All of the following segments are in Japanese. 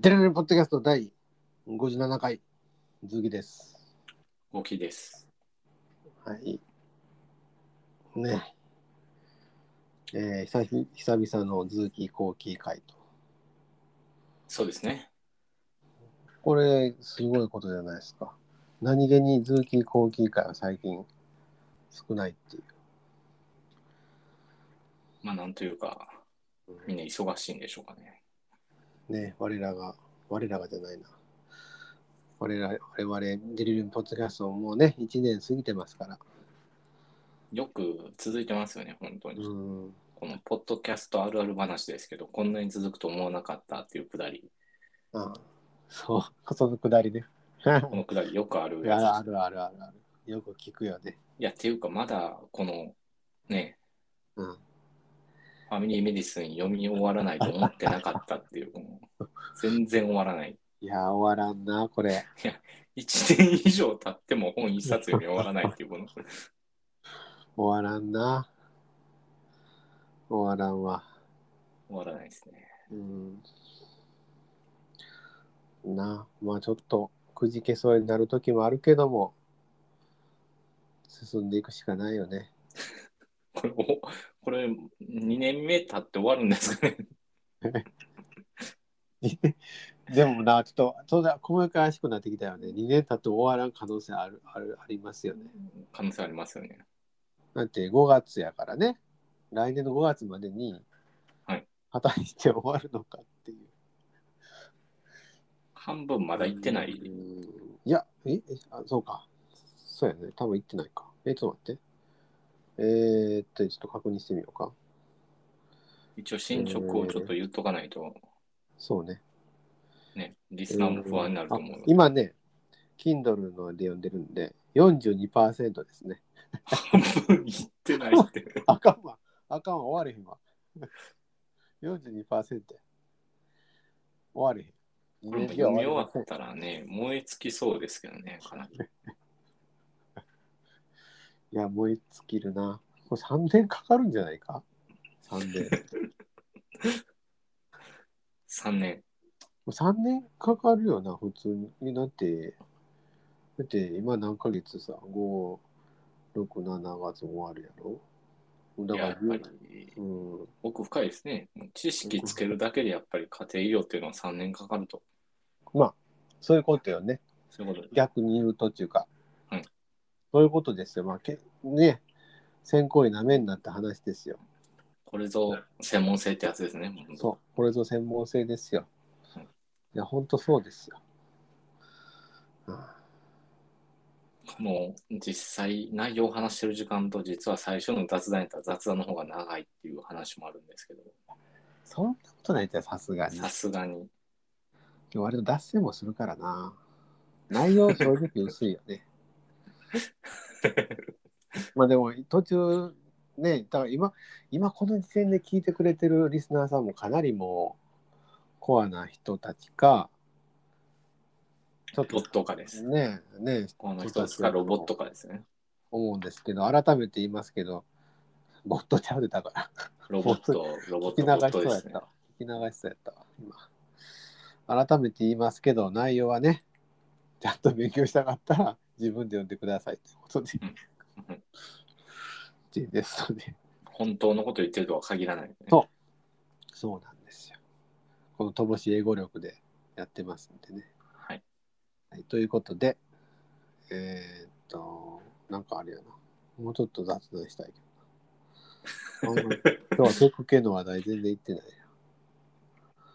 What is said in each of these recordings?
デレレポッドキャスト第57回、ズギです。大きいです。はい。ね。えー、久々久々のズーキー後期会と。そうですね。これ、すごいことじゃないですか。何気にズーキー後期会は最近少ないっていう。まあなんというか、みんな忙しいんでしょうかね。ね、我らが、我らがじゃないな。我々、我々、デリルンポッドキャストももうね、1年過ぎてますから。よく続いてますよね、本当に。うん。このポッドキャストあるある話ですけど、こんなに続くと思わなかったっていうくだり。あそう、そのくだりね。このくだりよくあるいや、やつ。あるあるあるある。よく聞くよね。いや、っていうか、まだこのね、うん。ファミリーメディスン読み終わらないと思ってなかったっていう、全然終わらない。いや、終わらんな、これ。1年以上経っても本一冊読み終わらないっていう、この。終わらんな。終わらんわ。終わらないですね。うん。な、まあちょっとくじけそうになる時もあるけども、進んでいくしかないよね。これ、おこれ2年目経って終わるんですかね。でもな、ちょっと、そうだ、細かしくなってきたよね。2年経って終わらん可能性ある、ある、ありますよね。可能性ありますよね。だって5月やからね。来年の5月までに、はい。果たして終わるのかっていう。半分まだ行ってない。うんいや、え、えあ、そうか。そうやね。多分行ってないか。え、ちょっと待って。えー、っと、ちょっと確認してみようか。一応進捗をちょっと言っとかないと、そうね。ね、リスナーも不安になると思うあ。今ね、Kindle ので読んでるんで、42%ですね。半分行ってないって。あかんわ。あかんわ。終われへんわ。42%。終われへん。読み終わったらね、燃え尽きそうですけどね、かなり。いや、燃え尽きるな。これ3年かかるんじゃないか ?3 年。3年。3年かかるよな、普通に。だって、だって今何ヶ月さ、5、6、7月終わるやろ？だからやっぱりうん、奥深いですね。知識つけるだけでやっぱり家庭医療っていうのは3年かかると。まあ、そういうことよね。そういうこと。逆に言うとっていうか、はいそういうことですよ。まあ、けね、先行医なめんなって話ですよ。これぞ専門性ってやつですね。そう、これぞ専門性ですよはい。いや、ほんとそうですよ。うんもう実際内容を話してる時間と実は最初の雑談やったら雑談の方が長いっていう話もあるんですけど、そんなことないじゃん、さすがに。さすがに。割と脱線もするからな。内容正直薄いよね。まあでも途中ね、だから今、今この時点で聞いてくれてるリスナーさんもかなりもうコアな人たちか、ちょっロット化です。ね、ね、この一つがロボット化ですね。思うんですけど、改めて言いますけど、ボットちゃうでたから、ロボット、ロボッ聞き流しそうやった。わ。聞き流しそうやったわ、今。改めて言いますけど、内容はね、ちゃんと勉強したかったら自分で読んでくださいということで、うんですので、本当のこと言ってるとは限らない、ね。そうそうなんですよ。この乏しい英語力でやってますんでね。はい。はい、ということで、えーっと、なんかあれやな。もうちょっと雑談したいけど 今日はテック系の話題全然言ってない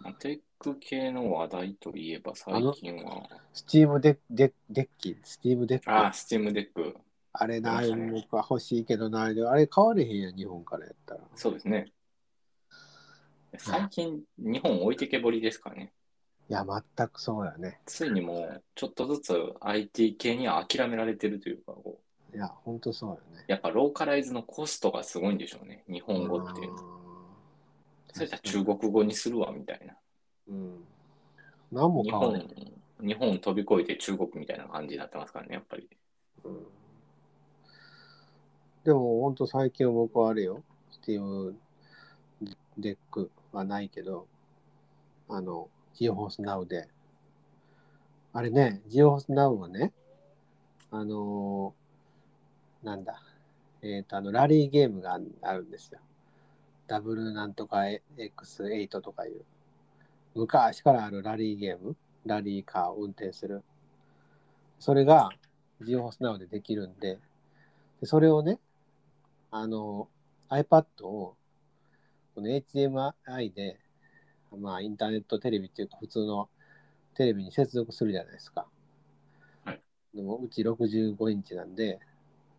な。テック系の話題といえば最近は、 Steam デデ Deck、Steam Deck。ああ、スチームデック。あれな、ね僕は欲しいけどな、あれ買われへんやん、日本からやったら。そうですね。最近、日本置いてけぼりですかね。いや、全くそうやね。ついにもう、ちょっとずつ IT 系には諦められてるというか、こういや、ほんとそうやね。やっぱローカライズのコストがすごいんでしょうね。日本語って。それじゃ中国語にするわ、みたいな。うん。何も日買われへん。本、日本飛び越えて中国みたいな感じになってますからね、やっぱり。うんでも、ほんと最近は僕はあれよ。 Steam Deck はないけど、あの、 GeForce NOW で。あれね、 GeForce NOW はね、あのーなんだ、えっ、と、あの、ラリーゲームがああるんですよ。ダブルなんとか X8 とかいう。昔からあるラリーゲーム、ラリーカーを運転する。それがジオホースナウでできるんで、でそれをね、あの、iPad をこの HDMI で、まあ、インターネットテレビっていうか、普通のテレビに接続するじゃないですか。はいでも、うち65インチなんで、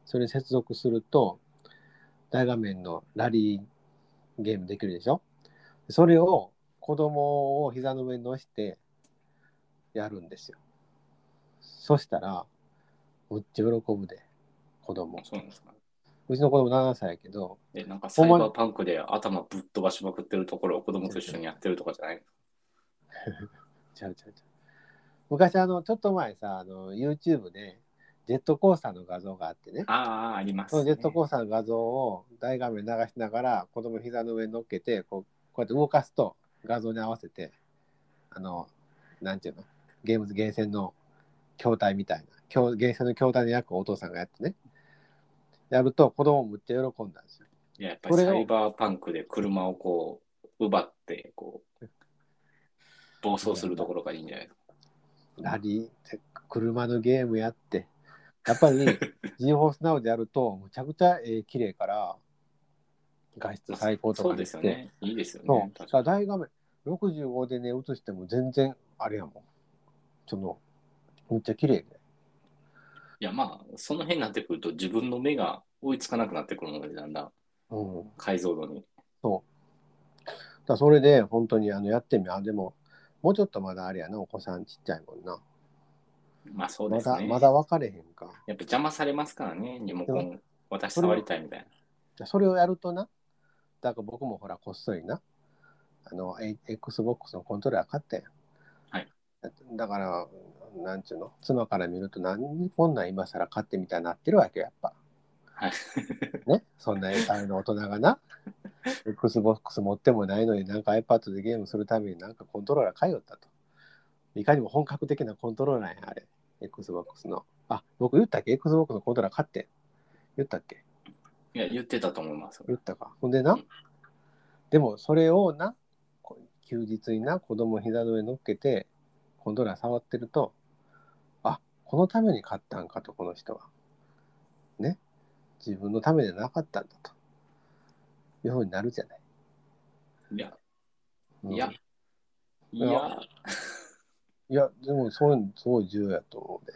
それに接続すると、大画面のラリーゲームできるでしょ？それを子供を膝の上に乗せてやるんですよ。そしたら、むっちゃ喜ぶで、子供。そうなんですか。うちの子供7歳やけど、え、なんかサイバーパンクで頭ぶっ飛ばしまくってるところを子供と一緒にやってるとかじゃない ちゃうちゃうちゃう。昔、あの、ちょっと前さ、あの、YouTube で、ジェットコースターの画像があってね、ああ、あります、そのね。ジェットコースターの画像を大画面流しながら、子供膝の上に乗っけて、こうこうやって動かすと、画像に合わせて、あの、なんていうの、ゲームズゲーセンの筐体みたいな、筐ゲーセンの筐体の役をお父さんがやってね、やると子供むっちゃ喜んだんですよ。いや、やっぱりサイバーパンクで車をこう、奪って、こう、暴走するところがいいんじゃないですか。ラリーって車のゲームやって、やっぱり G ホースナウでやると、むちゃくちゃえー綺麗から、画質最高とそうかにして、ですよね。いいですよそうね。大画面、65でね、映しても全然あれやもん。その、むっちゃ綺麗で。いや、まあ、その辺になってくると自分の目が追いつかなくなってくるので、だんだんうん。解像度に。だからそれで本当にあのやってみあでももうちょっとまだあれやなお子さんちっちゃいもんな、まあそうでますだね。まだ分かれへんかやっぱ邪魔されますからね、リモコでン、私触りたいみたいな。それをやるとなだから僕もほらこっそりなあのえ XBOX のコントローラー買ったやんはいだからなんちゅうの？妻から見ると何こんなん今更買ってみたいになってるわけよやっぱはい。ね？そんなあの大人がな XBOX 持ってもないのになんか iPad でゲームするためになんかコントローラー買いよったと。いかにも本格的なコントローラーやんあれ。XBOX の。あ、僕言ったっけ ?XBOX のコントローラー買って。言ったっけ？いや、言ってたと思います。言ったか。ほんでな？でもそれをな、こ休日にな、子供膝の上に乗っけて、コントローラー触ってると、あ、このために買ったんかと、この人は。ね？自分のためじゃなかったんだと。いうふうになるじゃない。いや、うんいや、いやや、いや、でもそういうのすごい重要やと思うで。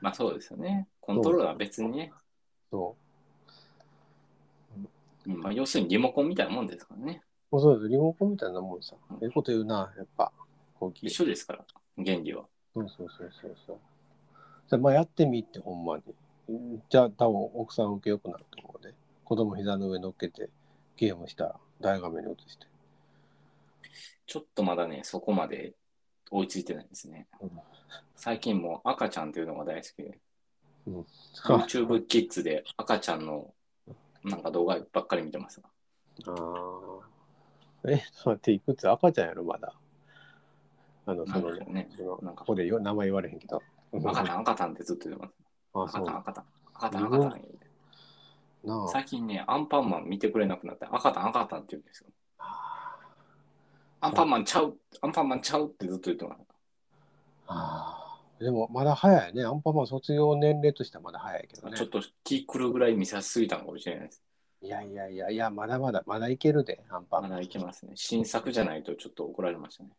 まあそうですよね。コントローラーは別にね、そうんまあ、要するにリモコンみたいなもんですからね。そうです。リモコンみたいなもんさ。ええこと言うな、やっぱ。一そ緒ですから、原理は。うそうそうそうそう。じゃあまあやってみって、ほんまに。うんじゃあ多分奥さん受けよくなると思うで。子供膝の上乗っけてゲームしたら大画面に映して。ちょっとまだね、そこまで追いついてないですね。うん最近も赤ちゃんっていうのが大好きで、うん YouTube キッズで赤ちゃんのなんか動画ばっかり見てます。ああ。え、ちょっと待って、いくつ赤ちゃんやろ、まだ。あの、そのなねそのなんかここでよ名前言われへんけど。赤ちゃん赤ちゃんってずっと言ってます。あ、そう赤ちゃん赤ちゃん赤ちゃん赤ちゃん言うてなあ。最近ね、アンパンマン見てくれなくなって赤ちゃん赤ちゃんって言うんですよ。アンパンマンちゃうアンパンマンちゃうってずっと言ってます。ああ。でも、まだ早いね。アンパンマン卒業年齢としてはまだ早いけどね。ちょっと気狂うぐらい見さすぎたのかもしれないです。いやいやいやいや、まだまだ、まだいけるで、アンパンまマン。だいけますね。新作じゃないとちょっと怒られましたね。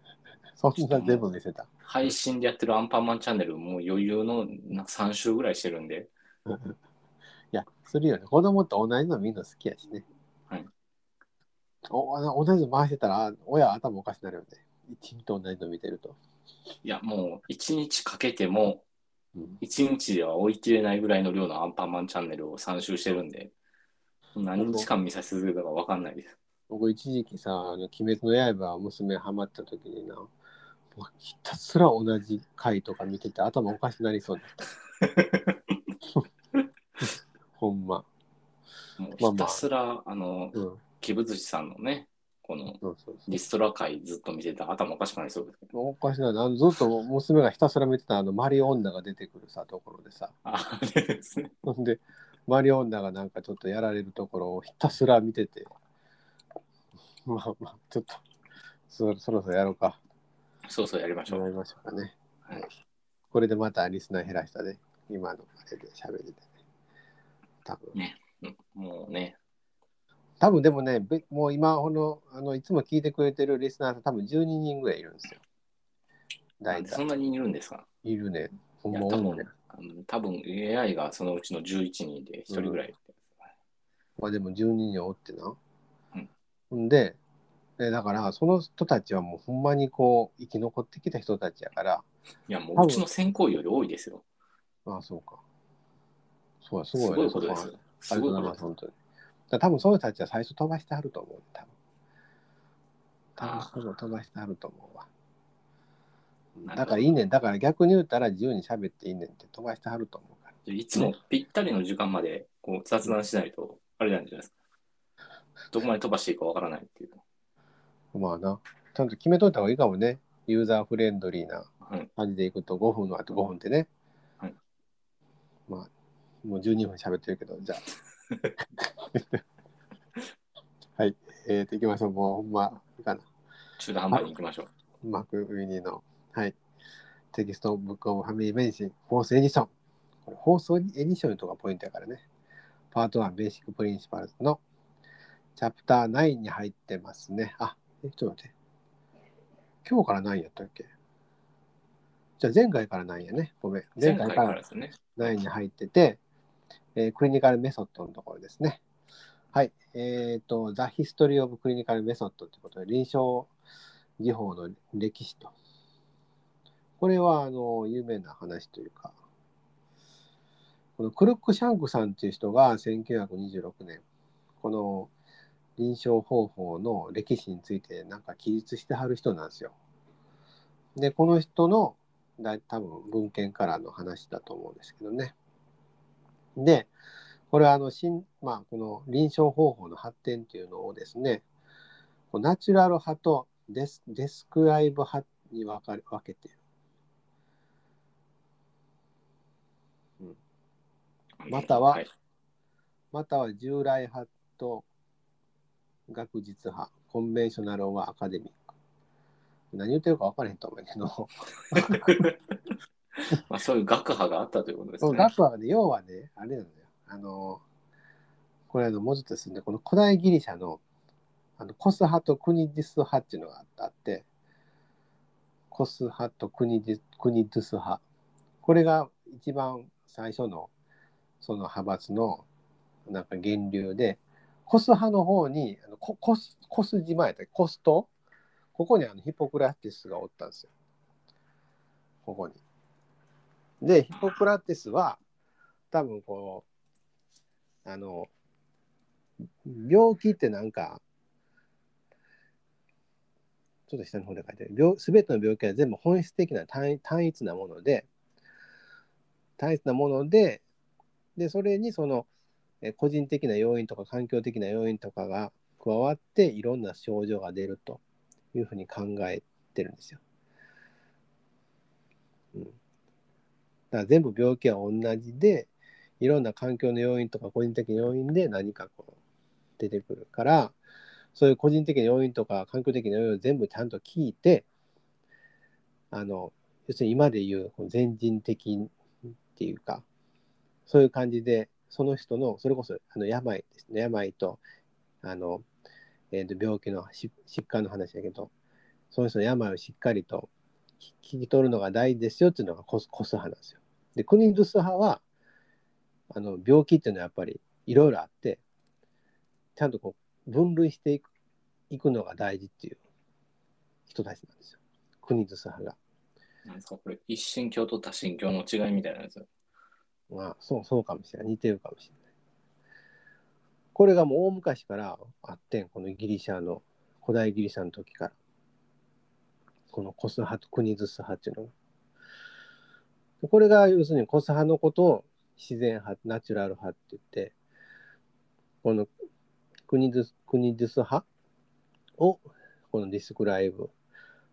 そんな全部見せた。配信でやってるアンパンマンチャンネルもう余裕のなんか3週ぐらいしてるんで、いや、するよね。子供と同じの見るの好きやしね。はいおあ同じの回してたら、親頭おかしくなるよね。一日と同じの見てると。いやもう1日かけてもうん1日では追い切れないぐらいの量のアンパンマンチャンネルを3週してるんで、何日間見させるかわかんないです。僕一時期さ、あの鬼滅の刃娘ハマった時にな、もうひたすら同じ回とか見てて頭おかしくなりそうになった。ほんま。もうまあまあひたすら、あの、うん。鬼舞寿司さんのね、このそうそうリストラ会ずっと見てたら頭おかしくなりそうですけど。おかしな、あのずっと娘がひたすら見てたあのマリオ女が出てくるさ、ところでさ。あれですね。ほんで、マリオ女がなんかちょっとやられるところをひたすら見てて。まあまあ、ちょっと、そそろそろやろうか。そうそうやりましょう。やりましょうかね。はいこれでまたリスナー減らしたで、今のあれで喋りでね。多分。ねうんもうね、多分でもね、べもう今ほのあの、いつも聞いてくれてるリスナーさん、多分12人ぐらいいるんですよ。大体。そんなにいるんですか？いるね。ほんま多いね。多分 AI がそのうちの11人で1人ぐらい。まあでも12人おってな。うんほんで、えだからその人たちはもうほんまにこう生き残ってきた人たちやから、いや、もううちの先行より多いですよ。ああ、そうか。そうや、すすごいねごいことです。すありがとごいうことですございます、本当に。多分その人たちは最初飛ばしてはると思う、多分。多分その飛ばしてはると思うわ。だからいいねん。だから逆に言ったら自由に喋っていいねんって飛ばしてはると思うから。いつもぴったりの時間までこう雑談しないと、あれなんじゃないですか。どこまで飛ばしていいかわからないっていう。まあな、ちゃんと決めといた方がいいかもね。ユーザーフレンドリーなはい。感じでいくと5分のあと5分ってね。はい。まあ、もう12分喋ってるけど、じゃあ。はい。えー、と、いきましょう。もうほんま、いいかな。中途半端に行きましょう。 McWhinney の、はい。 Textbook of Family Medicine、Fourth Edition。これ、放送エディションとかポイントやからね。 Part 1、Basic Principles のチャプター9に入ってますね。あ、え、ちょっと待って。今日から9やったっけ？じゃあ前回から9やね。ごめん。前回からですね。9に入ってて、えークリニカルメソッドのところですね。はい。えっ、と、The History of Clinical Method ということで、臨床技法の歴史と。これは、あの、有名な話というか、このクルック・シャンクさんっていう人が1926年、この臨床方法の歴史についてなんか記述してはる人なんですよ。で、この人のだ多分文献からの話だと思うんですけどね。で、これはあの新、まあ、この臨床方法の発展っていうのをですね、ナチュラル派とデスデスクライブ派に分かれ分けている。またはいまたは従来派と学術派、コンベンショナルはアカデミック。何言ってるか分からへんと思うけど、まあ、そういう学派があったということですね。学はね、要はね、あれなんだよ。あの、これあの、もうちょっとですね、この古代ギリシャのあのコス派とクニディス派っていうのがあって、コス派とクニディクニディス派。これが一番最初のその派閥のなんか源流で、コス派の方にあのココスコス島やったコスト？ここにあのヒポクラティスがおったんですよ。ここに。で、ヒポクラテスは多分こう、あの、病気ってなんか、ちょっと下の方で書いてある。すべての病気は全部本質的な単単一なもので、単一なもので、で、それにその、個人的な要因とか環境的な要因とかが加わって、いろんな症状が出るというふうに考えてるんですよ。うん。だから全部病気は同じで、いろんな環境の要因とか個人的な要因で何かこう出てくるから、そういう個人的な要因とか環境的な要因を全部ちゃんと聞いて、あの、要するに今で言う全人的っていうか、そういう感じで、その人の、それこそあの病ですね、病と、あの、えーと病気の疾患の話だけど、その人の病をしっかりと聞き取るのが大事ですよっていうのがコスコス派なんですよ。で、クニドゥス派は、あの病気っていうのはやっぱりいろいろあって、ちゃんとこう分類していくいくのが大事っていう人たちなんですよ。クニドゥス派が。なんですか？これ、一神教と多神教の違いみたいなやつ。まあ、そう、そうかもしれない。似てるかもしれない。これがもう大昔からあってん、このギリシャの、古代ギリシャの時から。このコス派とクニドゥス派っていうのが。これが要するにコス派のことを自然派、ナチュラル派って言って、このクニドゥスクニドゥス派をこのディスクライブ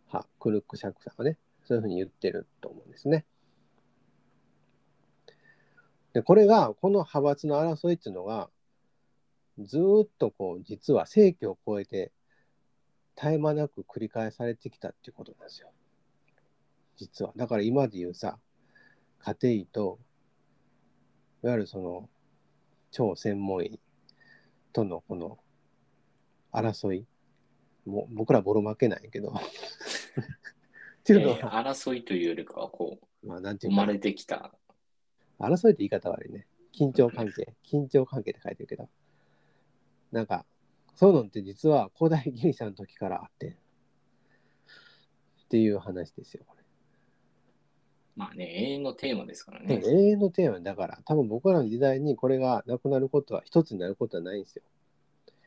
派クルックシャクさんはねそういうふうに言ってると思うんですね。でこれがこの派閥の争いっていうのがずっとこう実は世紀を超えて絶え間なく繰り返されてきたっていうことなんですよ。実は。だから今で言うさ家庭医といわゆるその超専門医とのこの争いもう僕らボロ負けないけどっていうのえーは、争いというよりかは、こまあなんう、ていうか生まれてきた。争いって言い方悪いね。緊張関係。緊張関係って書いてるけど。なんか、そういうのって実は古代ギリシャの時からあって。っていう話ですよ、こまあね、永遠のテーマですかられ。ね。永遠のテーマだから、多分僕らの時代にこれがなくなることは、一つになることはないんですよ。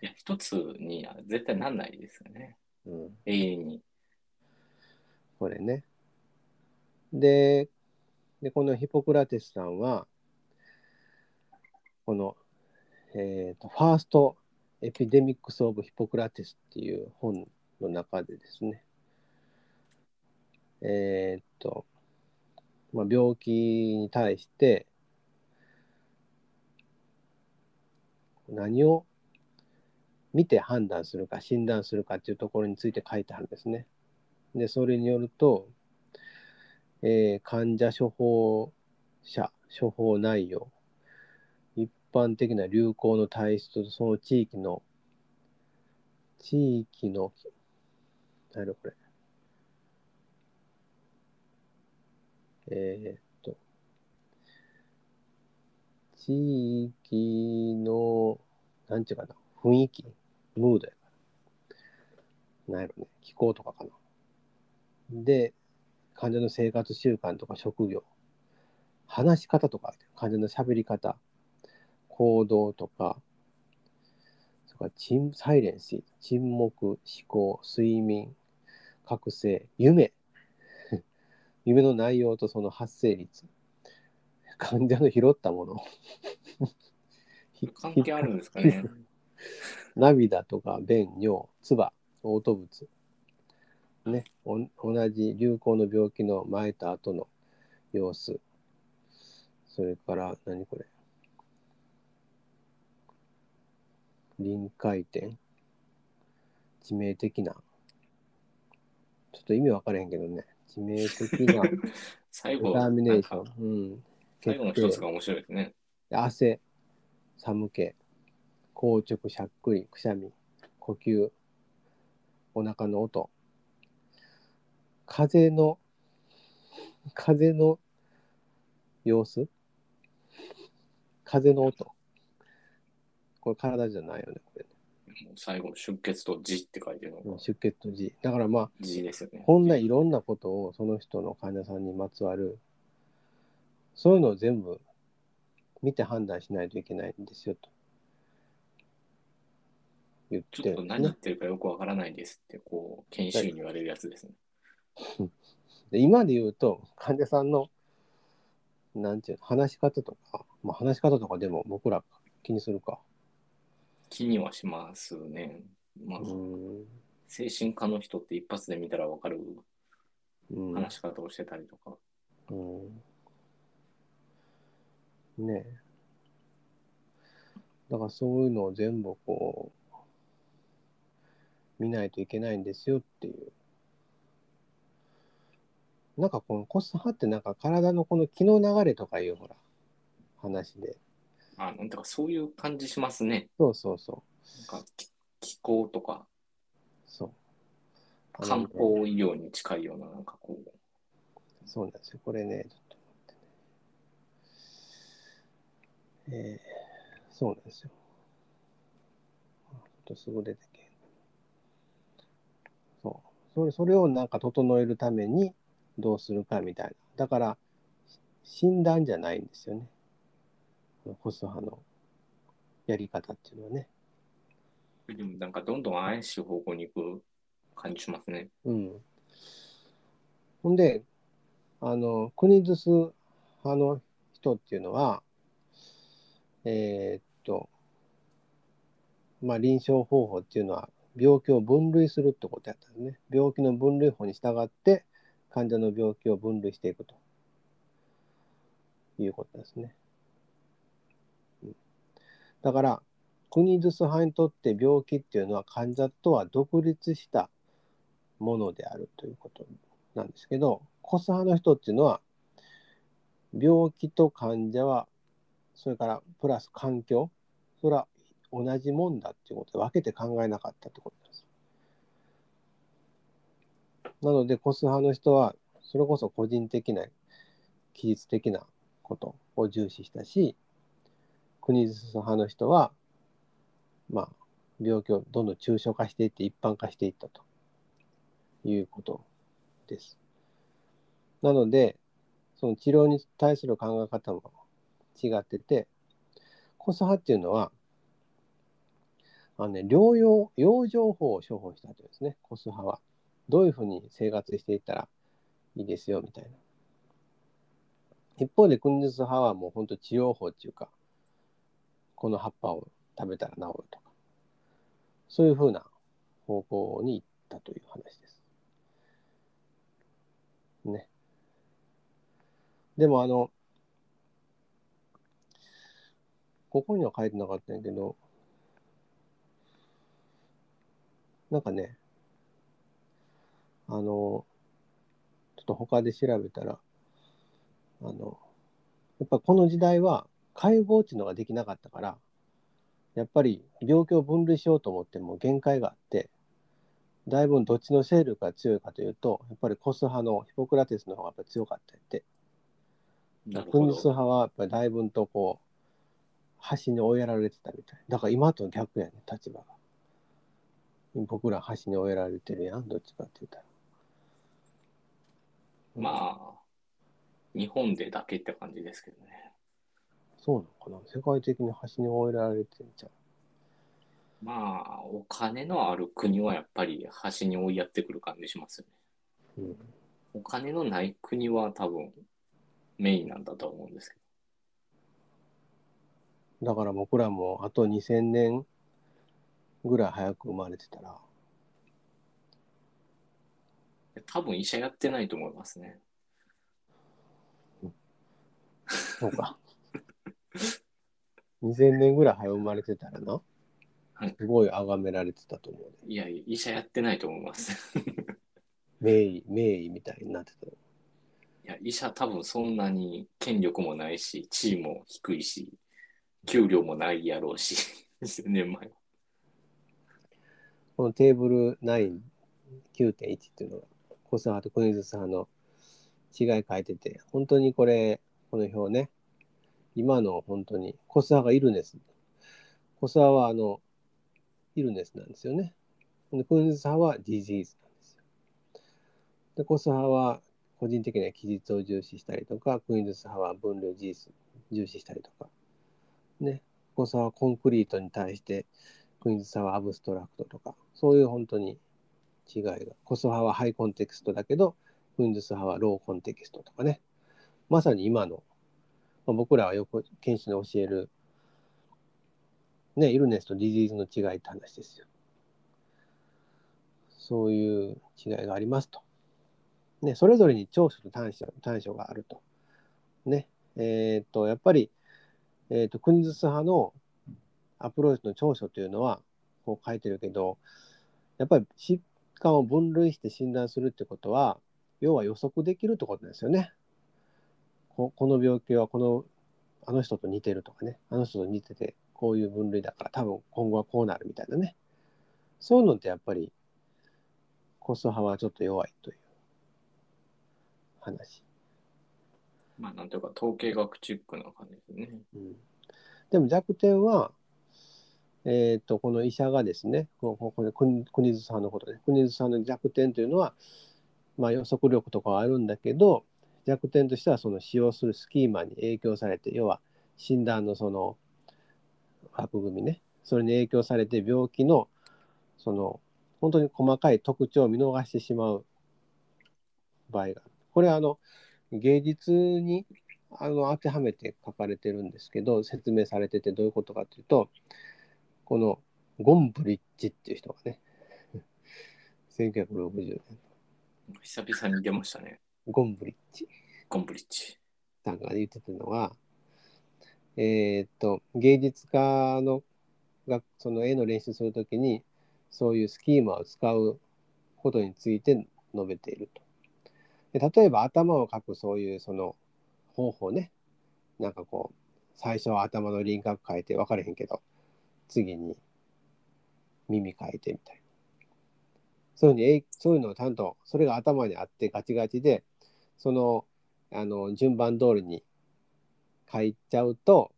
いや、一つには絶対なんないですよね。うん、永遠に。これね。で、でこのヒポクラテスさんは、この、えーと、ファースト・エピデミックス・オブ・ヒポクラテスっていう本の中でですね、えーっと、まあ、病気に対して何を見て判断するか診断するかっていうところについて書いてあるんですね。で、それによると、えー患者処方者、処方内容、一般的な流行の体質とその地域の、地域の、何だこれ。えーっと、地域の、なんちゅうかな、雰囲気、ムードやから。なんやろね、気候とかかな。で、患者の生活習慣とか職業、話し方とか、患者の喋り方、行動とか、それから沈サイレンシー、沈黙、思考、睡眠、覚醒、夢、夢の内容とその発生率、患者の拾ったもの、関係あるんですかね。涙とか便、尿、唾、嘔吐物、ね、お同じ流行の病気の前と後の様子、それから、何これ、臨界点、致命的な、ちょっと意味分からへんけどね、致命的な 最後、デターミネーション、うん、最後の一つが面白いですね。汗、寒気、硬直、しゃっくり、くしゃみ、呼吸、お腹の音、風の、風の様子？風の音。これ体じゃないよね、これ。もう最後、出血と字って書いてるのが出血と字。だからまあ、字ですよね。こんないろんなことをその人の患者さんにまつわる、そういうのを全部見て判断しないといけないんですよと。言っちょっと。何言ってるかよくわからないですって、こう、研修医に言われるやつですね。で 今で言うと、患者さんの、なんていうの、話し方とか、まあ、話し方とかでも僕ら気にするか。気にはしますね。まあ。精神科の人って一発で見たらわかるうん。話し方をしてたりとか。うん。ねえ。だからそういうのを全部こう、見ないといけないんですよっていう。なんかこのコス派ってなんか体のこの気の流れとかいうほら、話で。あ、なんていうかそういう感じしますね。そうそうそう。なんか気気候とかそう。漢ね方医療に近いような、なんかこう、そうなんですよ。これね、ちょっと待ってね。えー、そうなんですよ。ちょっとすぐ出てけん。そう。それそれをなんか整えるためにどうするかみたいな。だから、診断じゃないんですよね。ホス派のやり方っていうのはね。でもなんかどんどん怪しい方向に行く感じしますね。うん。ほんで、あの、国ずす派の人っていうのは、えーっと、まあ、臨床方法っていうのは病気を分類するってことやったんですね。病気の分類法に従って患者の病気を分類していくということですね。だから、国ずす派にとって病気っていうのは患者とは独立したものであるということなんですけど、コス派の人っていうのは、病気と患者は、それからプラス環境、それは同じもんだっていうことで分けて考えなかったってことです。なので、コス派の人は、それこそ個人的な、記述的なことを重視したし、国ずす派の人は、まあ、病気をどんどん抽象化していって一般化していったということです。なので、その治療に対する考え方も違ってて、コス派っていうのは、あのね、療養、養生法を処方したとですね、コス派は。どういうふうに生活していったらいいですよ、みたいな。一方で、クンズス派はもう本当治療法っていうか、この葉っぱを食べたら治るとか、そういうふうな方向に行ったという話です。ね。でもあの、ここには書いてなかったんやけど、なんかね、あの、ちょっと他で調べたら、あの、やっぱこの時代は解剖っていうのができなかったから、やっぱり病気を分類しようと思っても限界があって、だいぶどっちの勢力が強いかというと、やっぱりコス派のヒポクラテスの方がやっぱり強かったって。クンス派はやっぱりだいぶんとこう、端に追いやられてたみたい。だから今と逆やね、立場が。僕ら端に追いやられてるやん、どっちかって言ったら。まあ、日本でだけって感じですけどね。そうなのかな？世界的に端に追いやられてんじゃん。まあ、お金のある国はやっぱり端に追いやってくる感じしますよね。うん、お金のない国は多分メインなんだと思うんですけど。だから僕らもあと2000年ぐらい早く生まれてたら。多分医者やってないと思いますね。そうか。2000年ぐらい早生まれてたらな。すごい崇められてたと思う、いや、医者やってないと思います。名医、名医みたいになってた。いや、医者多分そんなに権力もないし、地位も低いし、給料もないやろうし、2000 年前は。このテーブル9、9.1っていうのが、コス派とコニズス派の違い書いてて、本当にこれ、この表ね、今の本当に、コス派がイルネス。コス派はあの、illness なんですよね。でクニドス派は disease なんですよ。で、コス派は個人的な記述を重視したりとか、クイーンズス派は分類を重視したりとか、ね、コス派はコンクリートに対してクイーンズ差はアブストラクトとか、そういう本当に違いが。コス派は high context だけど、クニドス派は low context とかね。まさに今の、まあ、僕らはよく研修で教える、ね、イルネスとディジーズの違いって話ですよ。そういう違いがありますと。ね、それぞれに長所と短所短所があると。ね、えっ、と、やっぱり、えっ、と、クニズス派のアプローチの長所というのはこう書いてるけどやっぱり疾患を分類して診断するってことは要は予測できるってことですよね。ここの病気はこのあの人と似てるとかねあの人と似ててこういう分類だから多分今後はこうなるみたいなねそういうのってやっぱりコス派はちょっと弱いという話。まあなんというか統計学チックな感じですね。うん、でも弱点はえーと、この医者がですね、ここで国津さんのことで、国津さんの弱点というのは、まあ、予測力とかはあるんだけど、弱点としてはその使用するスキーマに影響されて、要は診断のその枠組みね、それに影響されて病気のその本当に細かい特徴を見逃してしまう場合がある。これはあの芸術にあの当てはめて書かれてるんですけど、説明されててどういうことかというと、このゴンブリッジっていう人がね、1960年。久々に出ましたね。ゴンブリッジゴンブリッジ。さんが言ってたのは、えーっと、芸術家のがその絵の練習するときに、そういうスキーマを使うことについて述べていると。で例えば頭を描くそういうその方法ね、なんかこう、最初は頭の輪郭描いて分かれへんけど、次に耳描いてみたいな。そういうふうにえいそういうのをちゃんと、それが頭にあってガチガチで、そのあの順番通りに書いちゃうと、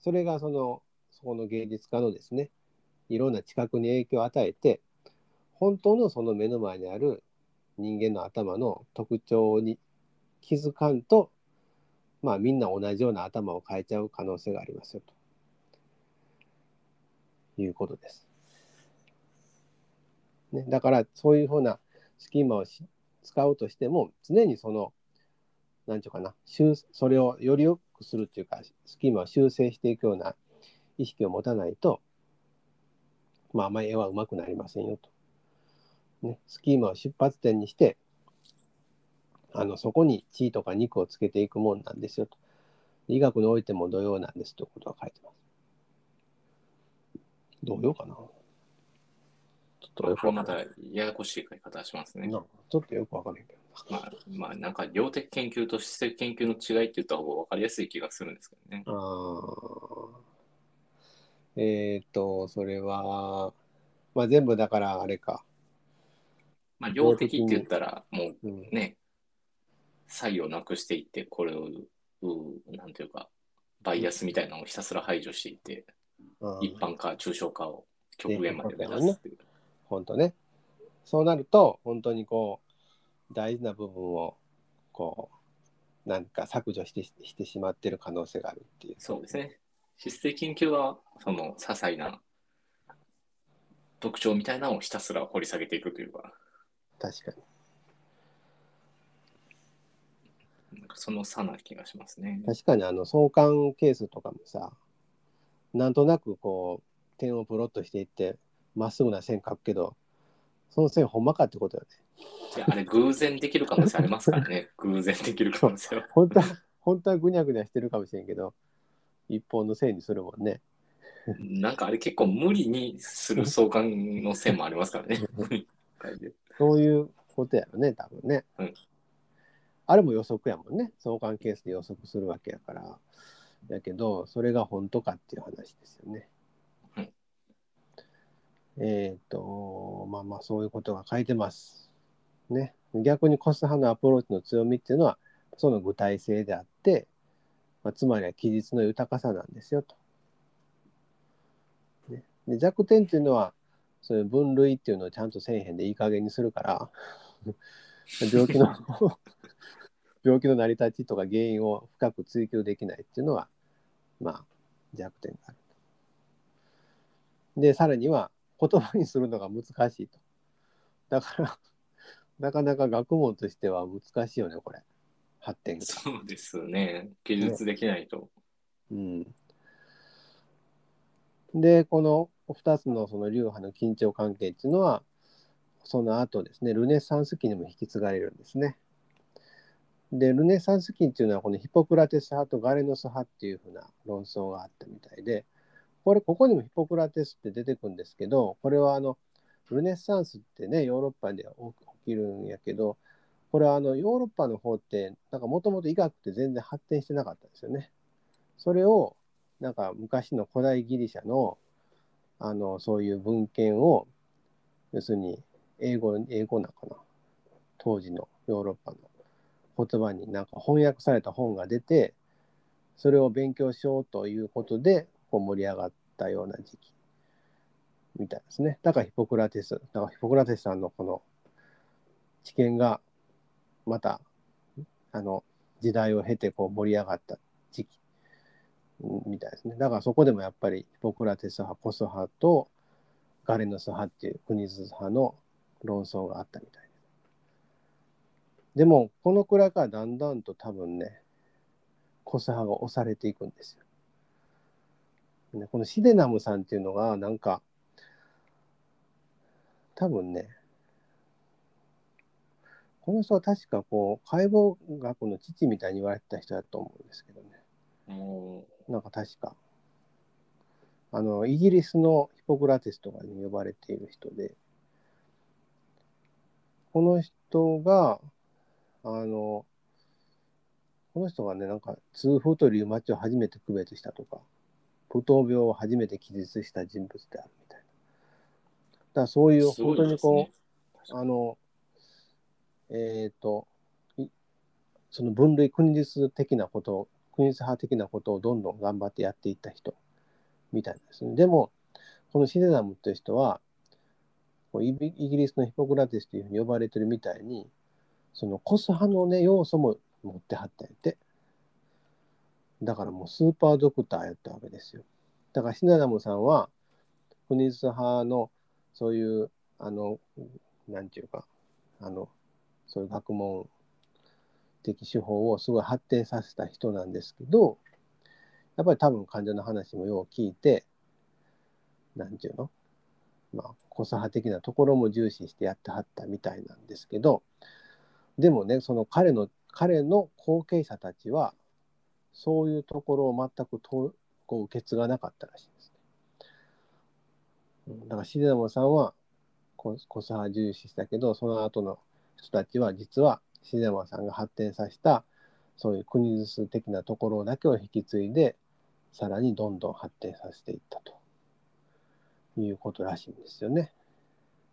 それがその、そこの芸術家のですね、いろんな知覚に影響を与えて、本当のその目の前にある人間の頭の特徴に気づかんと、まあみんな同じような頭を変えちゃう可能性がありますよということです。ね、だからそういうふうなスキーマをし使うとしても常にその何て言うかなそれをより良くするっていうかスキーマを修正していくような意識を持たないとまああまり絵は上手くなりませんよと。ね、スキーマを出発点にしてあのそこに血とか肉をつけていくもんなんですよと。医学においても同様なんですということが書いてます。同様かなとよくこれまわからない。たややこしい書き方しますね。なんかちょっとよくわからないけどまあ、まあ、なんか量的研究と質的研究の違いって言った方が分かりやすい気がするんですけどね。な。あーえっ、と、それは、まあ全部だからあれか。まあ、量的って言ったら、もううん、ね、差異をなくしていって、これを、うなんていうか、バイアスみたいなのをひたすら排除していって、うん一般化、抽象化を極限まで目指すっていう。本当ね。そうなると、本当にこう、大事な部分を、こう、なんか削除してしてしまってる可能性があるっていう。そうですね。質的研究は、その、些細な特徴みたいなのをひたすら掘り下げていくというか、確かに。なんかその差な気がしますね。確かにあの相関ケースとかもさ、なんとなくこう、点をプロットしていって、まっすぐな線描くけど、その線ほんまかってことよね。いやあれ、偶然できる可能性ありますからね。偶然できる可能性は。本当は、本当はぐにゃぐにゃしてるかもしれんけど、一本の線にするもんね。なんかあれ結構無理にする相関の線もありますからね。そういうことやろね、多分ね。うんあれも予測やもんね。相関係数で予測するわけやから。やけど、それが本当かっていう話ですよね。えっ、と、まあまあそういうことが書いてます。ね。逆にコス派のアプローチの強みっていうのは、その具体性であって、まあ、つまりは記述の豊かさなんですよと。ね、で弱点っていうのは、そういう分類っていうのをちゃんとせえへんでいい加減にするから、病気の 病気の成り立ちとか原因を深く追求できないっていうのは、まあ、弱点がある。で、さらには、言葉にするのが難しいと。だから、なかなか学問としては難しいよね、これ。発展が。そうですね。記述できないと。うん。で、この2つのその流派の緊張関係っていうのは、その後ですね、ルネサンス期にも引き継がれるんですね。で、ルネサンス期っていうのは、このヒポクラテス派とガレノス派っていうふうな論争があったみたいで、これ、ここにもヒポクラテスって出てくるんですけど、これはあの、ルネッサンスってね、ヨーロッパで起きるんやけど、これはあのヨーロッパの方って、なんかもともと医学って全然発展してなかったんですよね。それを、なんか昔の古代ギリシャの、あの、そういう文献を、要するに英語、英語なのかな？当時のヨーロッパの言葉になんか翻訳された本が出て、それを勉強しようということで、こう盛り上がったような時期みたいですね。だからヒポクラテス、だからヒポクラテスさんのこの知見がまた、あの、時代を経てこう盛り上がった時期みたいですね。だからそこでもやっぱりヒポクラテス派、コス派とガレノス派っていう国津派の論争があったみたいです。でも、このくらいからだんだんと多分ね、コス派が押されていくんですよ。ねこのシデナムさんっていうのが、なんか、多分ね、この人は確かこう解剖学の父みたいに言われてた人だと思うんですけどね。もなんか確か。あの、イギリスのヒポクラテスとかに呼ばれている人で、この人が、あの、この人がね、なんか痛風とリウマチを初めて区別したとか、不当病を初めて記述した人物であるみたいな。だからそういう本当にこう、ねあの、えっ、と、いその分類、国立的なことを、国立派的なことをどんどん頑張ってやっていった人みたいですね。でも、このシデナムという人は、イギリスのヒポクラテスというふうに呼ばれてるみたいに、そのコス派のね、要素も持ってはったんやって。だからもうスーパードクターやったわけですよ。だからシデナムさんは、国立派のそういう、あの、なんていうか、あの、そういう学問的手法をすごい発展させた人なんですけど、やっぱり多分患者の話もよう聞いて、なんていうの？まあ、コス派的なところも重視してやってはったみたいなんですけど、でもね、その彼の、彼の後継者たちは、そういうところを全くとこう受け継がなかったらしいんですね。うんだから、シデナモさんはココス派重視したけど、その後の人たちは実はシデナモさんが発展させた、そういう国術的なところだけを引き継いで、さらにどんどん発展させていったということらしいんですよね。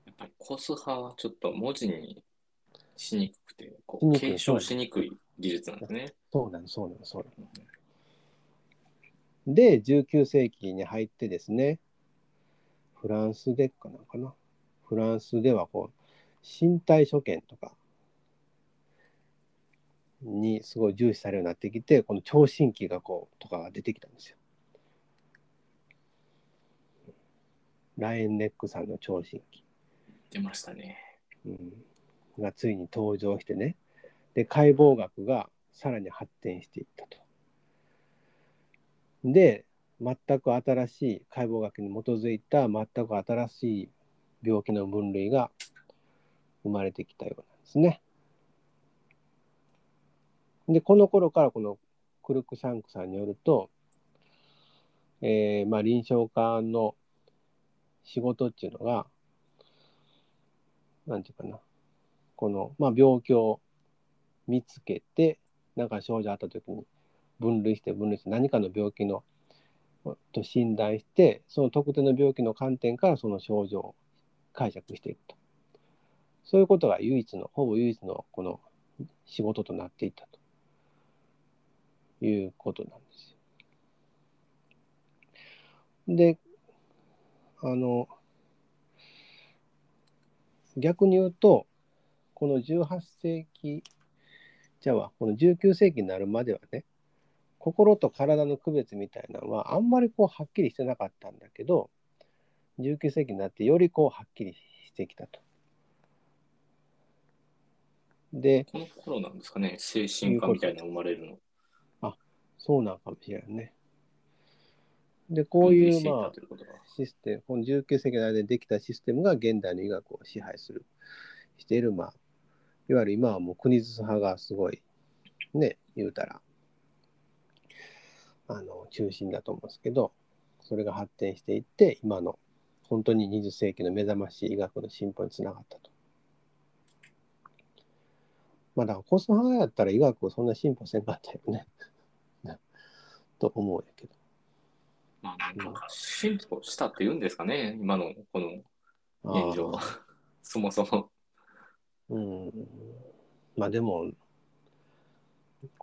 やっぱりコス派はちょっと文字にしにくくて、こう継承しにくい技術なんですね。そうなの、そうなの、そうなの。で、19世紀に入ってですね、フランスでかなんかな？フランスではこう、身体所見とかにすごい重視されるようになってきて、この聴診器がこう、とかが出てきたんですよ。ライエンネックさんの聴診器。出ましたね。うん、がついに登場してねで解剖学がさらに発展していったと。で全く新しい解剖学に基づいた全く新しい病気の分類が生まれてきたようなんですね。でこの頃からこのクルクシャンクさんによると、えーまあ、臨床家の仕事っていうのがなんていうかな、この、まあ、病気を見つけて、なんか症状あったときに分類して分類して何かの病気のと診断して、その特定の病気の観点からその症状を解釈していくと。そういうことが唯一の、ほぼ唯一のこの仕事となっていったということなんですよ。で、あの、逆に言うと、この18世紀、じゃあこの19世紀になるまではね、心と体の区別みたいなのはあんまりこうはっきりしてなかったんだけど、19世紀になってよりこうはっきりしてきたと。で、この頃なんですかね、精神科みたいなの生まれるの。そうなんかもしれないね。で、こういう、まあシステム、この19世紀の間にできたシステムが現代の医学を支配する、している、まあ、いわゆる今はもう国術派がすごい、ね、言うたら、あの、中心だと思うんですけど、それが発展していって、今の本当に20世紀の目覚ましい医学の進歩につながったと。まあだからコス派やったら医学をそんな進歩せんかったよね。と思うんやけど。まあなんか進歩したって言うんですかね、今のこの現状あー。そもそも。うん。まあでも、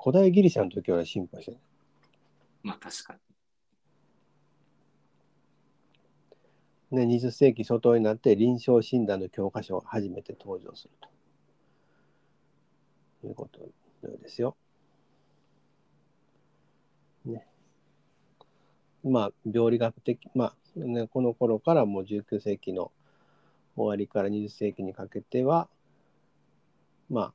古代ギリシャの時は進歩してる。まあ確かに。ね、20世紀初頭になって臨床診断の教科書が初めて登場するということのようですよ。ね。まあ、病理学的、まあ、ね、この頃からもう19世紀の終わりから20世紀にかけては、まあ、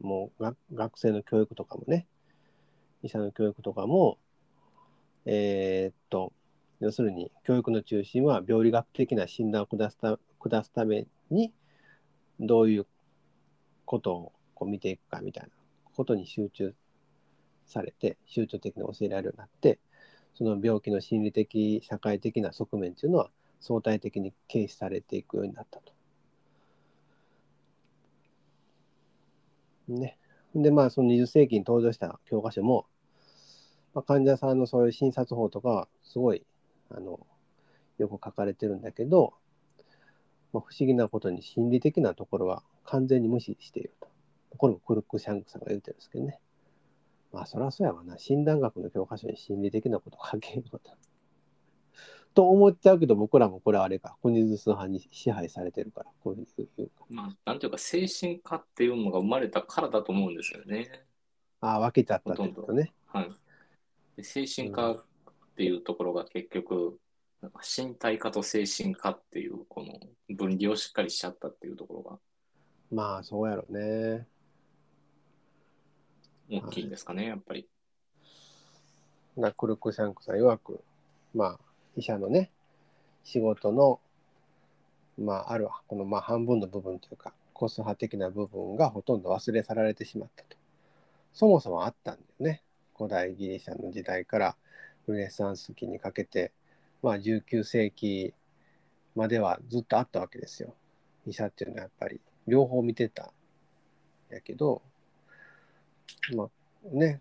もう学学生の教育とかもね、医者の教育とかも、えーっと、要するに教育の中心は病理学的な診断を下すた下すためにどういうことをこう見ていくかみたいなことに集中されて集中的に教えられるようになってその病気の心理的社会的な側面っていうのは相対的に軽視されていくようになったと。ね。でまあその20世紀に登場した教科書も、まあ、患者さんのそういう診察法とかすごいあのよく書かれてるんだけど、まあ、不思議なことに心理的なところは完全に無視していると。これもクルックシャンクさんが言ってるんですけどね。まあそりゃそうやわな。診断学の教科書に心理的なこと書けんのだ。と思っちゃうけど、僕らもこれあれか、コニズス派に支配されてるから、こういうふうにか。まあ、なんていうか、精神科っていうのが生まれたからだと思うんですよね。ああ、分けちゃったってことね。はい。で精神科っていうところが結局、なんか身体科と精神科っていう、この分離をしっかりしちゃったっていうところがまあ、そうやろね。大きいんですかね、やっぱり。なクルクシャンクさん曰く、まあ、医者のね、仕事の、まあ、あるこのまあ半分の部分というか、コス派的な部分がほとんど忘れ去られてしまったと。そもそもあったんだよね。古代ギリシャの時代からルネサンス期にかけて、まあ、19世紀まではずっとあったわけですよ。医者っていうのはやっぱり両方見てたやけど、まあね、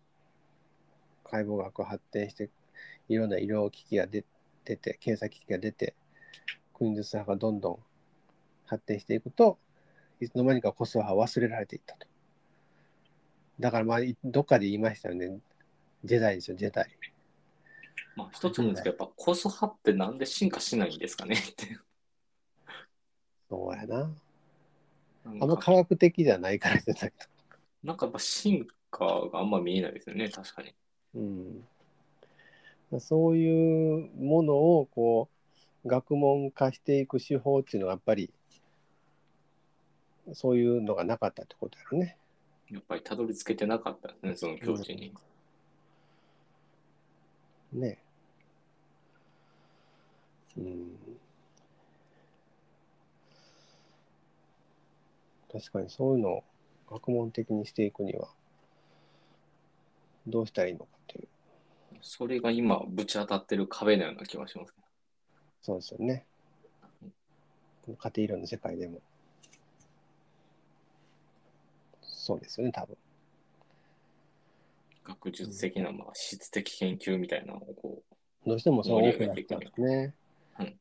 解剖学発展して、いろんな医療機器が出てて、検査機器が出て、国術派がどんどん発展していくと、いつの間にかコス派は忘れられていったと。だからまあ、どっかで言いましたよね。ジェダイですよ、ジェダイ。まあ、一つなんですけど、やっぱコス派ってなんで進化しないんですかね？って。そうやな。あんま科学的じゃないからじゃないなんかやっぱ進化があんま見えないですよね、確かに。うん。そういうものをこう学問化していく手法っていうのはやっぱりそういうのがなかったってことやろね。やっぱりたどり着けてなかったですね、その境地に。うん、ねうん。確かにそういうのを学問的にしていくにはどうしたらいいのか。それが今、ぶち当たってる壁のような気がします、そうですよね。家庭医療の世界でも。そうですよね、多分。学術的な、まあ、質的研究みたいなのをこう。どうしてもそう多くなったんですね。うん。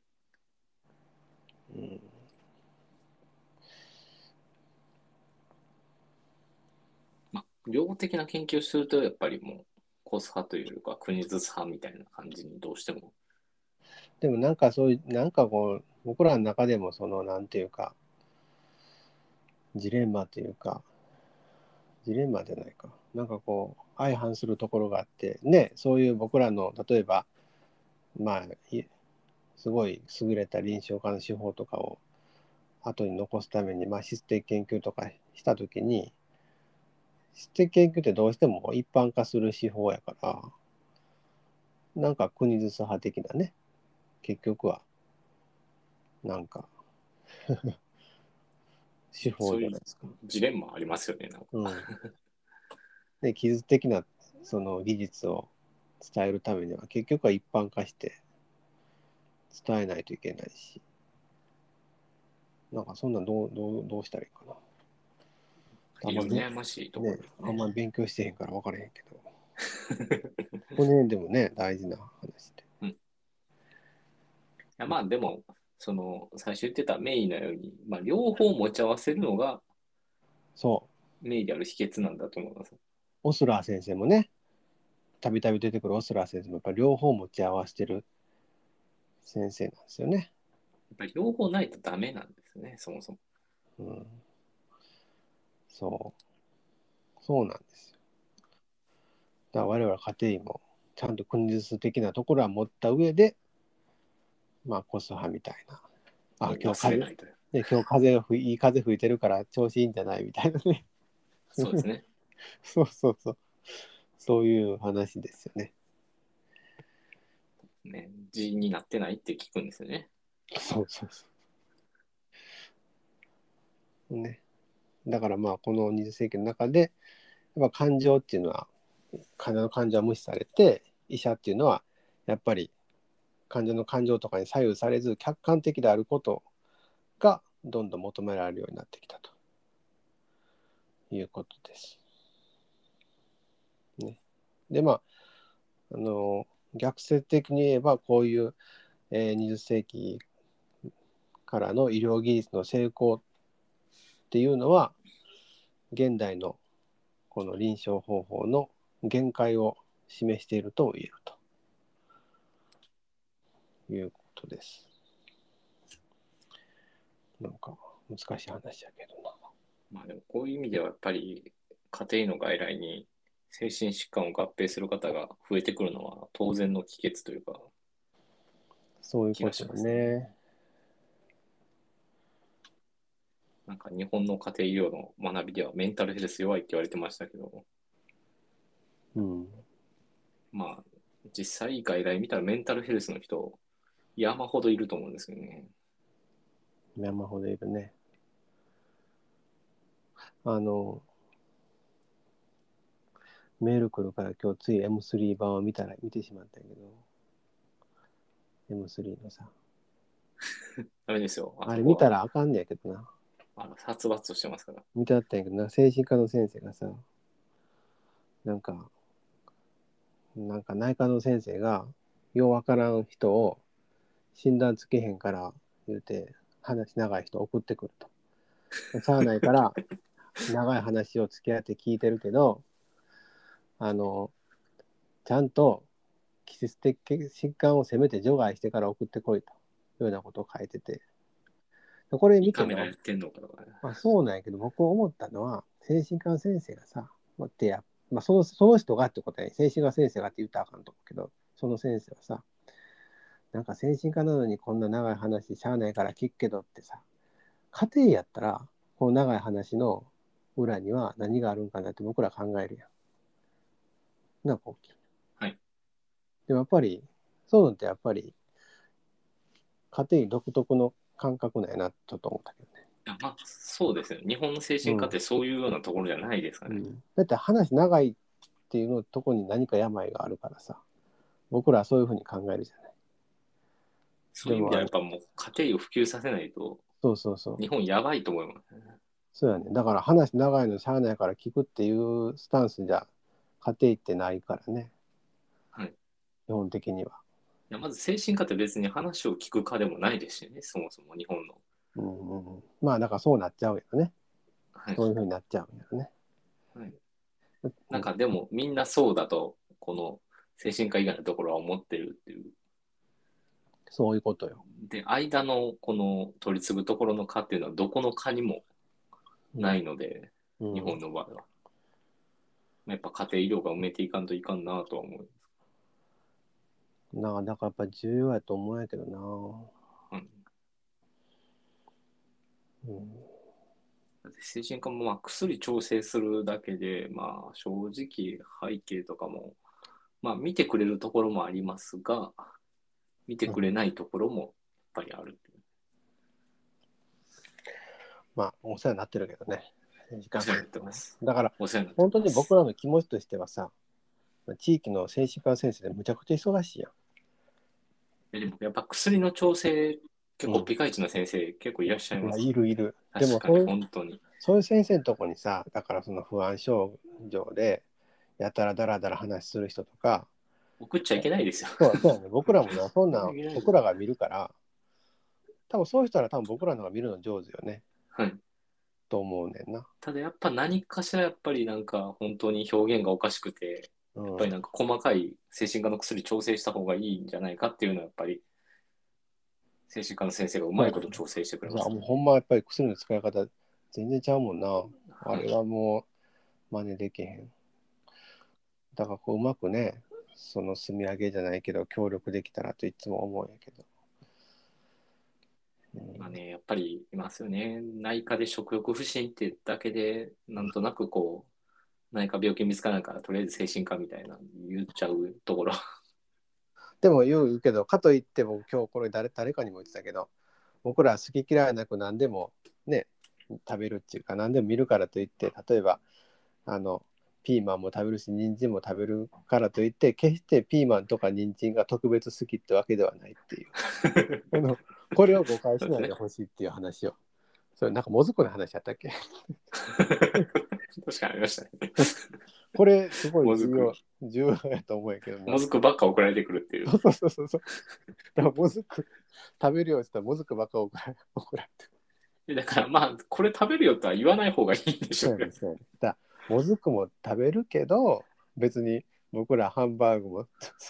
うん量的な研究すると、やっぱりもう、コス派というか、国ずつ派みたいな感じにどうしても。でもなんかそういう、なんかこう、僕らの中でもその、なんていうか、ジレンマというか、ジレンマじゃないか。なんかこう、相反するところがあって、ね、そういう僕らの、例えば、まあ、すごい優れた臨床家の手法とかを後に残すために、まあ、質的研究とかしたときに、質的研究ってどうしても一般化する手法やから、なんか国ずつ派的なね、結局は、なんか 手法じゃないですか。ジレンマありますよね、なんか。うん、で、技術的なその技術を伝えるためには、結局は一般化して伝えないといけないし、なんかそんなんどうどうどうしたらいいかな。あんま悩ましいところ、ね、あんまり勉強してへんから分からへんけど。この辺でもね、大事な話で。うん、いやまあでも、その最初言ってたメイのように、まあ、両方持ち合わせるのが、そう。メイである秘訣なんだと思います。オスラー先生もね、たびたび出てくるオスラー先生もやっぱ両方持ち合わせてる先生なんですよね。やっぱり両方ないとダメなんですね、そもそも。うんそう。そうなんですよ。だから我々家庭医もちゃんと国術的なところは持った上で、まあ、コス派みたいな。あ、今日風、ね、今日風が吹いい風吹いてるから調子いいんじゃないみたいなね。そうですね。そうそうそう。そういう話ですよね。ね、字になってないって聞くんですよね。そうそうそう。ね。だからまあこの20世紀の中でやっぱ感情っていうのは患者の感情は無視されて医者っていうのはやっぱり患者の感情とかに左右されず客観的であることがどんどん求められるようになってきたということです。ね、でまああの逆説的に言えばこういう、えー20世紀からの医療技術の成功っていうのは現代のこの臨床方法の限界を示していると言えるということです。なんか難しい話やけどな。まあでもこういう意味ではやっぱり家庭の外来に精神疾患を合併する方が増えてくるのは当然の帰結というか、そういうことよね。なんか日本の家庭医療の学びではメンタルヘルス弱いって言われてましたけど、うん。まあ実際外来見たらメンタルヘルスの人山ほどいると思うんですよね。山ほどいるね。あの、メール来るから今日つい M3 版を見たら見てしまったけど、M3 のさ、ダメですよ。あれ見たららあかんねやけどな。あの殺伐としてますから。見てあったんやけどな、精神科の先生がさ、なんか、なんか内科の先生が、ようわからん人を診断つけへんから言うて、話長い人送ってくると。しゃあないから、長い話を付き合って聞いてるけど、あの、ちゃんと季節的疾患をせめて除外してから送ってこいというようなことを書いてて、でこれ見てねカメラやってんのかとかね。まあ、そうなんやけど、僕思ったのは、精神科の先生がさ、まあ、てや、まあ、そのその人がってことや、精神科先生がって言ったらあかんと思うけど、その先生はさ、なんか精神科なのにこんな長い話しゃあないから聞くけどってさ、家庭やったら、この長い話の裏には何があるんかなって僕ら考えるやん。なんか大きい。はい。でもやっぱり、そういうのってやっぱり、家庭医独特の感覚なんやな、ちょっと思ったけどね。いやまあそうですよ。日本の精神科ってそういうようなところじゃないですかね。うん、だって話長いっていうのとこに何か病があるからさ僕らはそういうふうに考えるじゃないそういう意味ではやっぱもう家庭医を普及させないとそうそうそう日本やばいと思いますね。そうやねだから話長いのしゃあないから聞くっていうスタンスじゃ家庭医ってないからねはい。基本的には、いやまず精神科って別に話を聞く科でもないですしね、そもそも日本の。うんうんうん、まあだからそうなっちゃうよね。はい。そういうふうになっちゃうんよね。はい、なんかでもみんなそうだと、この精神科以外のところは思ってるっていう。そういうことよ。で、間のこの取り継ぐところの科っていうのはどこの科にもないので、うん。日本の場合は。やっぱ家庭医療が埋めていかんといかんなとは思いなあだからやっぱ重要やと思うんやけどなうんうんだって精神科もまあ薬調整するだけで、まあ、正直背景とかも、まあ、見てくれるところもありますが見てくれないところもやっぱりあるう。まあお世話になってるけどね時間お世話になってます。だから本当に僕らの気持ちとしてはさ、地域の精神科先生でむちゃくちゃ忙しいやん。えでもやっぱ薬の調整結構ピカイチな先生、結構いらっしゃいまあます。いるいる。でも確かにそう本当に。そういう先生のとこにさ、だからその不安症状で、やたらだらだら話する人とか、送っちゃいけないですよ。そうそうやね、僕らもな、そんなん僕らが見るから、多分そういう人は多分僕らの方が見るの上手よね、はい。と思うねんな。ただやっぱ何かしらやっぱりなんか本当に表現がおかしくて、うんやっぱりなんか細かい精神科の薬調整した方がいいんじゃないかっていうのはやっぱり精神科の先生がうまいこと調整してくれますいや。もうほんまやっぱり薬の使い方全然ちゃうもんな。あれはもう真似できへん。だからこううまくね、その積み上げじゃないけど協力できたらといつも思うんやけど。うんまあね、やっぱりいますよね。内科で食欲不振ってだけで、なんとなくこう、内科病気見つからないから、とりあえず精神科みたいな言っちゃうところ。でも言うけど、かといっても今日これ誰誰かにも言ってたけど、僕ら好き嫌いなく何でもね、食べるっていうか何でも見るからといって例えばあのピーマンも食べるし人参も食べるからといって決してピーマンとか人参が特別好きってわけではないっていう。あのこれを誤解しないでほしいっていう話を。それなんかもずくの話やったっけ？確かにありましたね。これすごい重要重要やと思うんやけどなもずくばっか送られてくるっていう。そうそうそうそうだからもずく食べるよって言ったらもずくばっか怒られ怒られてでだからまあ、これ食べるよとは言わない方がいいんでしょうねそうだからもずくも食べるけど別に僕らハンバーグも好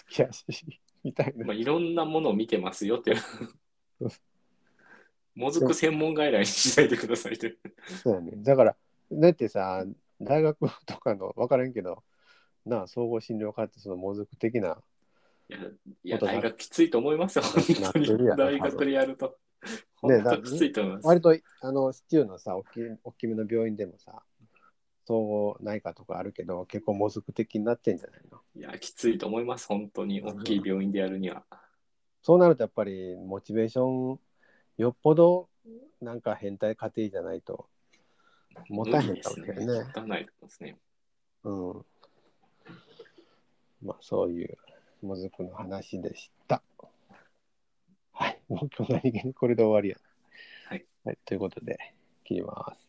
きやしみたいなまあ、いろんなものを見てますよって。もずく専門外来にしないでくださいって。そうやね。だから、だってさ、大学とかの分からんけど、なあ、総合診療科ってそのもずく的な、いや、いや大学きついと思いますよ。本当に。ろ大学でやると。ね本当きついと思います。割とあの市中のさ、大きい大きめの病院でもさ、総合内科とかあるけど、結構もずく的になってんじゃないの？いや、きついと思います。本当に。大きい病院でやるには。そうなるとやっぱりモチベーション、よっぽどなんか変態家庭じゃないと、持たへんかもしれんね。持たないと思いますね。うん。まあ、そういうもずくの話でした。はい。もう今日何気にこれで終わりや。はい。はい。ということで、切ります。